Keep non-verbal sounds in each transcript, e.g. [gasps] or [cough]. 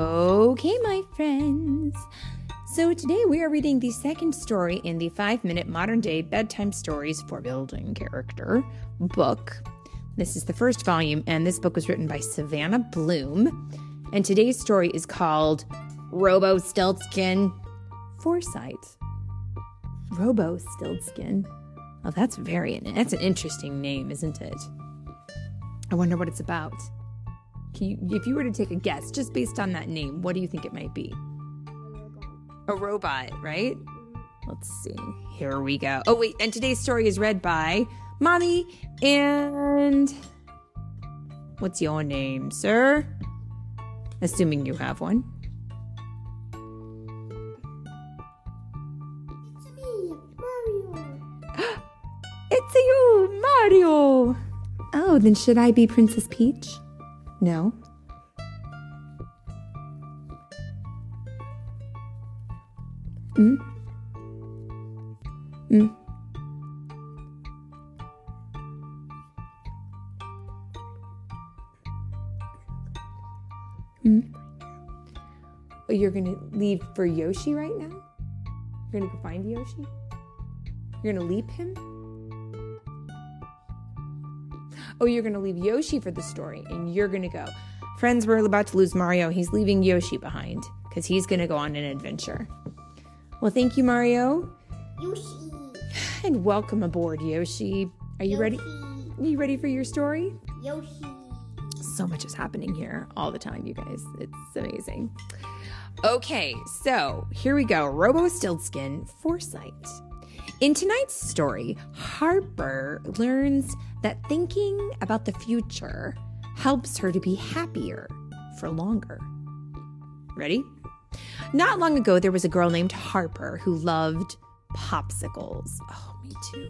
Okay, my friends. So today we are reading the second story in the five minute modern day bedtime stories for building character book. This is the first volume, and this book was written by Savannah Bloom. And today's story is called Robo Stiltzkin Foresight. Robo Stiltzkin. Oh, that's very that's an interesting name, isn't it? I wonder what it's about. Can you, if you were to take a guess, just based on that name, what do you think it might be? A robot, right? Let's see. Here we go. Oh, wait. And today's story is read by Mommy and. What's your name, sir? Assuming you have one. It's me, Mario. It's you, Mario! [gasps] Oh, then should I be Princess Peach? No. Mm? Mm. Mm. You're gonna leave for Yoshi right now? You're gonna go find Yoshi? You're gonna leap him? Oh, you're gonna leave Yoshi for the story and you're gonna go. Friends, we're about to lose Mario. He's leaving Yoshi behind because he's gonna go on an adventure. Well, thank you, Mario. Yoshi. [sighs] And welcome aboard, Yoshi. Are you ready? Are you ready for your story? Yoshi. so much is happening here all the time, you guys. It's amazing. Okay, so here we go. Robo Stiltzkin Foresight. In tonight's story, Harper learns that thinking about the future helps her to be happier for longer. Ready? Not long ago, there was a girl named Harper who loved popsicles. Oh, me too.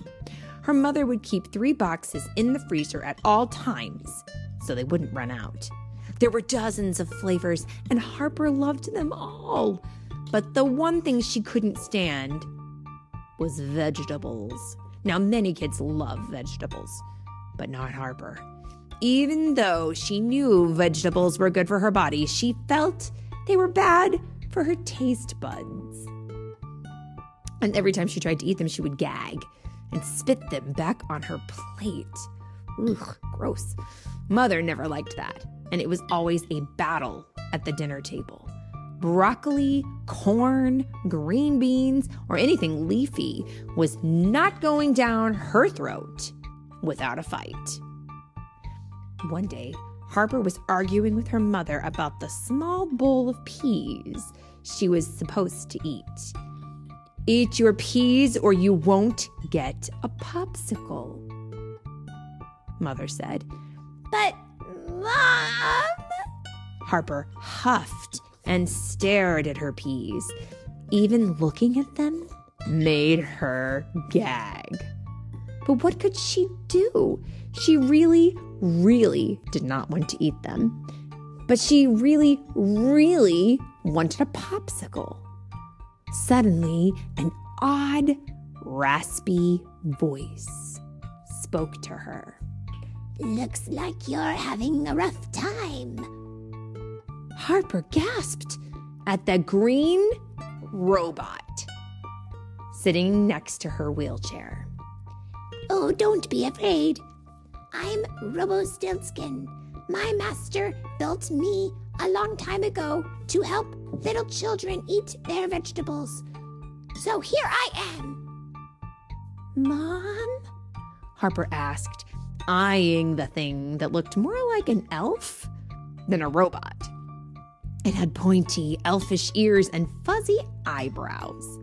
Her mother would keep three boxes in the freezer at all times so they wouldn't run out. There were dozens of flavors, and Harper loved them all. But the one thing she couldn't stand was vegetables. Now, many kids love vegetables, but not Harper. Even though she knew vegetables were good for her body, she felt they were bad for her taste buds. And every time she tried to eat them, she would gag and spit them back on her plate. Ugh, gross. Mother never liked that, and it was always a battle at the dinner table. Broccoli, corn, green beans, or anything leafy was not going down her throat without a fight. One day, Harper was arguing with her mother about the small bowl of peas she was supposed to eat. Eat your peas or you won't get a popsicle, Mother said. But, Mom. Harper huffed and stared at her peas. Even looking at them made her gag. But what could she do? She really, really did not want to eat them. But she really, really wanted a popsicle. Suddenly, an odd, raspy voice spoke to her. Looks like you're having a rough time. Harper gasped at the green robot sitting next to her wheelchair. Oh, don't be afraid. I'm Robo Stiltzkin. My master built me a long time ago to help little children eat their vegetables. So here I am. Mom? Harper asked, eyeing the thing that looked more like an elf than a robot. It had pointy, elfish ears and fuzzy eyebrows.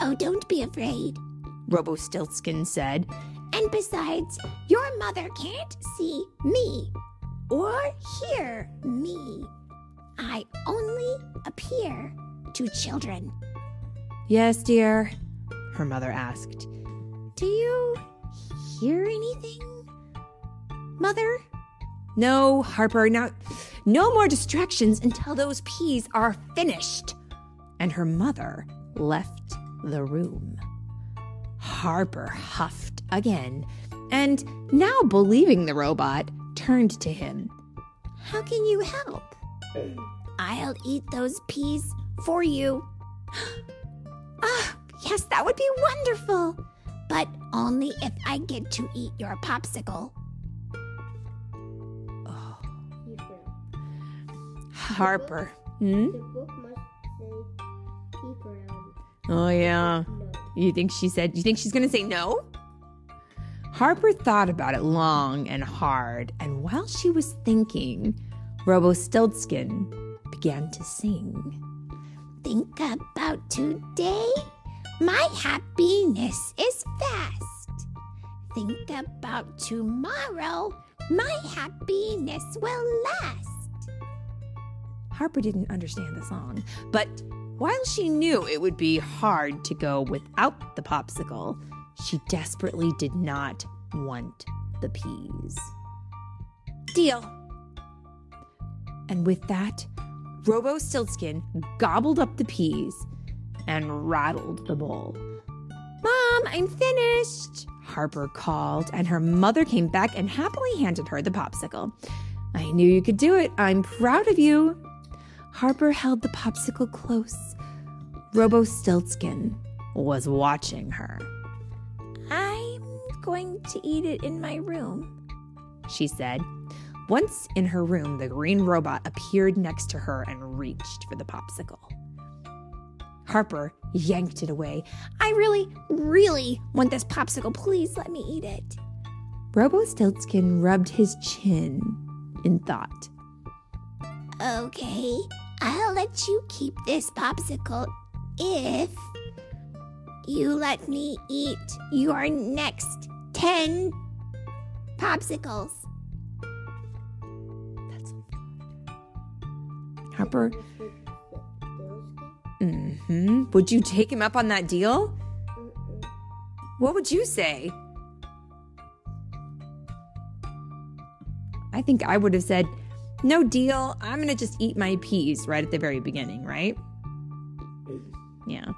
Oh, don't be afraid. Robo Stiltzkin said, And besides, your mother can't see me or hear me. I only appear to children. Yes, dear, her mother asked. Do you hear anything? Mother? No, Harper, now, no more distractions until those peas are finished. And her mother left the room. Harper huffed again, and now believing the robot, turned to him. How can you help? I'll eat those peas for you. [gasps] Ah, yes, that would be wonderful. But only if I get to eat your popsicle. [sighs] Harper. Hmm? The book must say peek. Oh, yeah. You think she said, you think she's going to say no? Harper thought about it long and hard, and while she was thinking, Robostiltzkin began to sing. Think about today. My happiness is fast. Think about tomorrow. My happiness will last. Harper didn't understand the song, but while she knew it would be hard to go without the popsicle, she desperately did not want the peas. Deal. And with that, Robo Stiltzkin gobbled up the peas and rattled the bowl. Mom, I'm finished, Harper called, and her mother came back and happily handed her the popsicle. I knew you could do it. I'm proud of you. Harper held the popsicle close. Robo Stiltzkin was watching her. I'm going to eat it in my room. She said. Once in her room, the green robot appeared next to her and reached for the popsicle. Harper yanked it away. I really, really want this popsicle. Please let me eat it. Robo Stiltzkin rubbed his chin in thought. Okay, I'll let you keep this popsicle if you let me eat your next 10 popsicles. That's Harper. Mm-hmm. Would you take him up on that deal? What would you say? I think I would have said, no deal. I'm going to just eat my peas right at the very beginning, right? Yeah.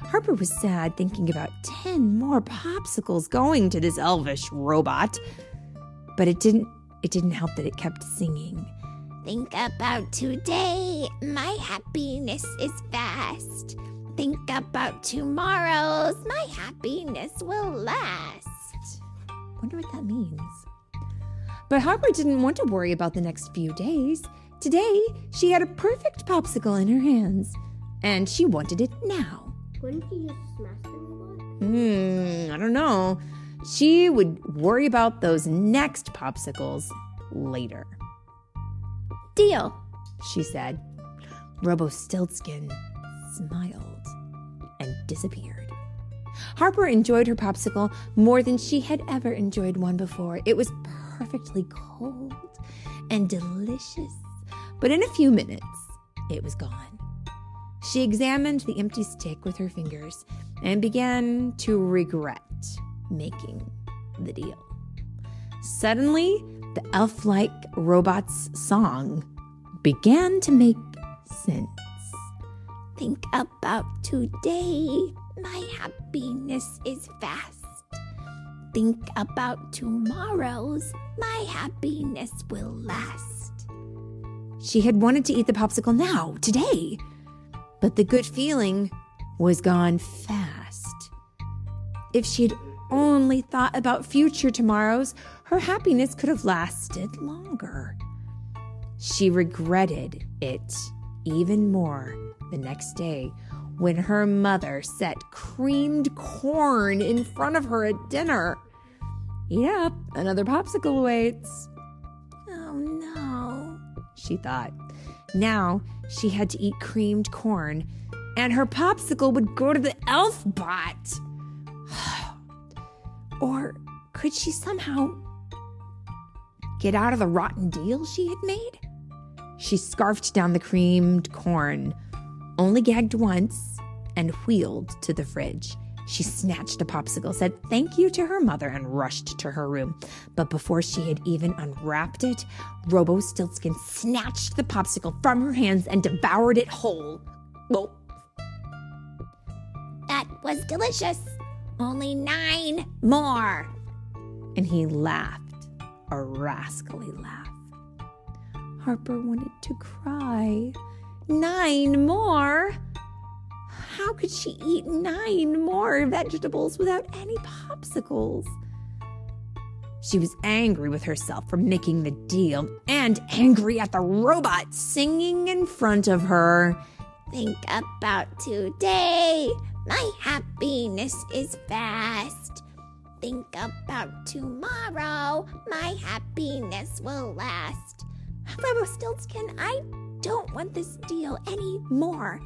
Harper was sad thinking about 10 more popsicles going to this elvish robot. But it didn't it didn't help that it kept singing. Think about today. My happiness is fast. Think about tomorrow's. My happiness will last. Wonder what that means. But Harper didn't want to worry about the next few days. Today, she had a perfect popsicle in her hands, and she wanted it now. Couldn't you just smash the robot? Hmm, I don't know. She would worry about those next popsicles later. Deal. She said. Robo Stiltzkin smiled and disappeared. Harper enjoyed her popsicle more than she had ever enjoyed one before. It was perfectly cold and delicious, but in a few minutes, it was gone. She examined the empty stick with her fingers and began to regret making the deal. Suddenly, the elf like robot's song began to make sense. Think about today. My happiness is fast. Think about tomorrow's. My happiness will last. She had wanted to eat the popsicle now, today. But the good feeling was gone fast. If she'd only thought about future tomorrows, her happiness could have lasted longer. She regretted it even more the next day when her mother set creamed corn in front of her at dinner. Eat up, another popsicle awaits. Oh no. she thought. Now she had to eat creamed corn, and her popsicle would go to the elf bot. [sighs] or could she somehow get out of the rotten deal she had made? She scarfed down the creamed corn, only gagged once, and wheeled to the fridge. She snatched a popsicle, said thank you to her mother, and rushed to her room. But before she had even unwrapped it, Robo Stiltzkin snatched the popsicle from her hands and devoured it whole. Well, That was delicious. Only nine more. and he laughed, a rascally laugh. Harper wanted to cry. Nine more? How could she eat nine more vegetables without any popsicles? She was angry with herself for making the deal and angry at the robot singing in front of her. Think about today. My happiness is fast. Think about tomorrow. My happiness will last. Rumpelstiltskin, I don't want this deal anymore.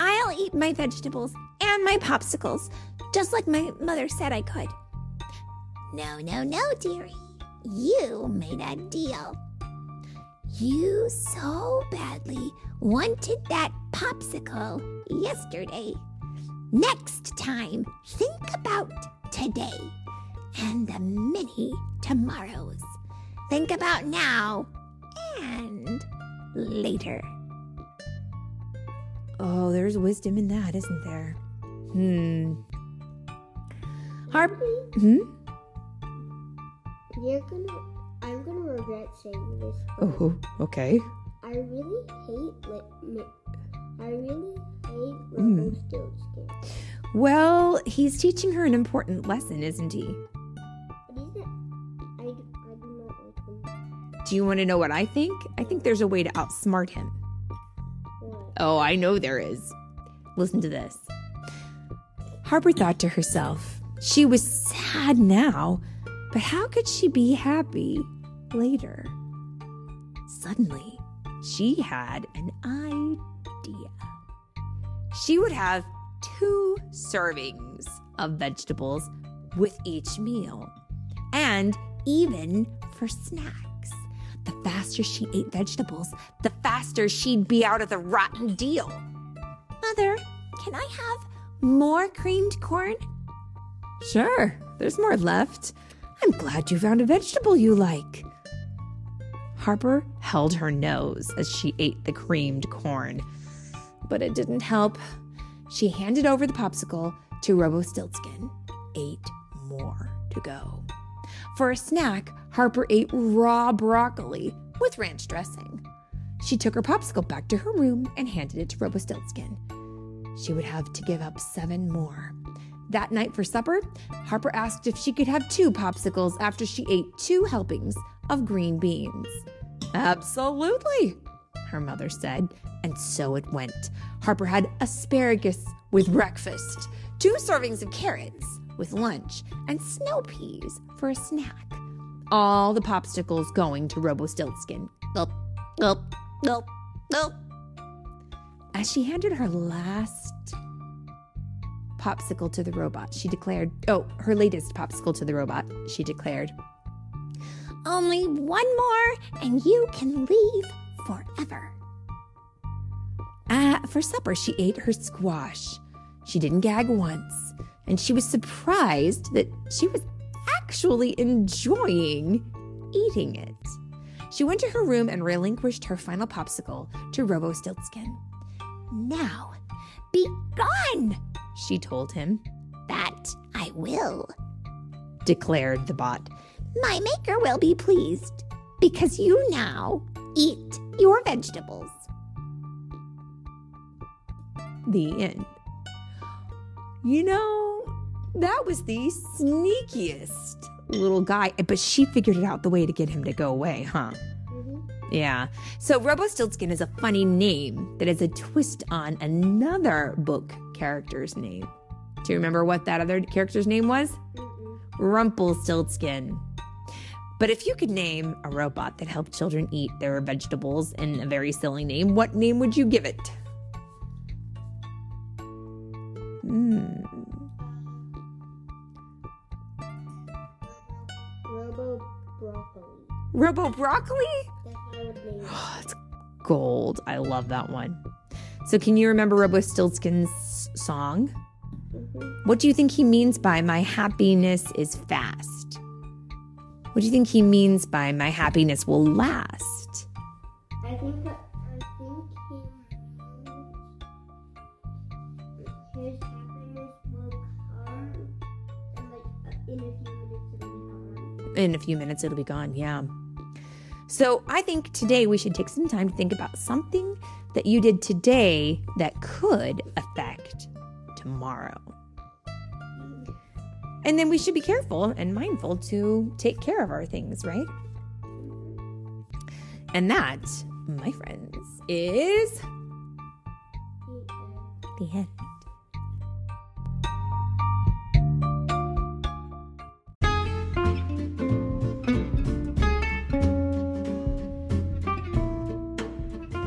I'll eat my vegetables and my popsicles, just like my mother said I could. No, no, no, dearie. You made a deal. You so badly wanted that popsicle yesterday. Next time, think about today and the many tomorrows. Think about now and later. Oh, there's wisdom in that, isn't there? Hmm. Harp. Hmm? You're gonna. I'm gonna regret saying this. Oh, okay. I really hate. Like, mi- I really hate Mm. Rumpelstiltskin. Well, he's teaching her an important lesson, isn't he? What is it? I, d- I do like. Do you want to know what I think? I think there's a way to outsmart him. Oh, I know there is. Listen to this. Harper thought to herself, she was sad now, but how could she be happy later? Suddenly, she had an idea. She would have two servings of vegetables with each meal, and even for snacks. Faster she ate vegetables, the faster she'd be out of the rotten deal. Mother, can I have more creamed corn? Sure, there's more left. I'm glad you found a vegetable you like. Harper held her nose as she ate the creamed corn, but it didn't help. She handed over the popsicle to Robostiltzkin. Eight more to go. For a snack, Harper ate raw broccoli with ranch dressing. She took her popsicle back to her room and handed it to Robostiltzkin. She would have to give up seven more. That night for supper, Harper asked if she could have two popsicles after she ate two helpings of green beans. Absolutely, her mother said, and so it went. Harper had asparagus with breakfast, two servings of carrots with lunch, and snow peas for a snack. All the popsicles going to Robostiltzkin. Gulp, gulp, gulp, gulp. As she handed her last popsicle to the robot, she declared, oh, her latest popsicle to the robot, she declared, Only one more, and you can leave forever. Ah, for supper, she ate her squash. She didn't gag once, and she was surprised that she was actually enjoying eating it. She went to her room and relinquished her final popsicle to Robostiltzkin. Now, be gone! She told him, That I will. declared the bot. My maker will be pleased because you now eat your vegetables. The end. You know, that was the sneakiest little guy, but she figured it out the way to get him to go away, huh? Mhm. Yeah. So Robostiltzkin is a funny name that is a twist on another book character's name. Do you remember what that other character's name was? Rumpelstiltskin. But if you could name a robot that helped children eat their vegetables in a very silly name, what name would you give it? Hmm. Robo Broccoli? [gasps] That's what I would name it. Oh, it's gold. I love that one. So, can you remember Robostiltzkin's song? Mhm. What do you think he means by my happiness is fast? What do you think he means by my happiness will last? I think that I think he his happiness will come and like uh, in a few minutes it'll be gone. In a few minutes, it'll be gone. Yeah. So, I think today we should take some time to think about something that you did today that could affect tomorrow? And then we should be careful and mindful to take care of our things, right? And that, my friends, is the end.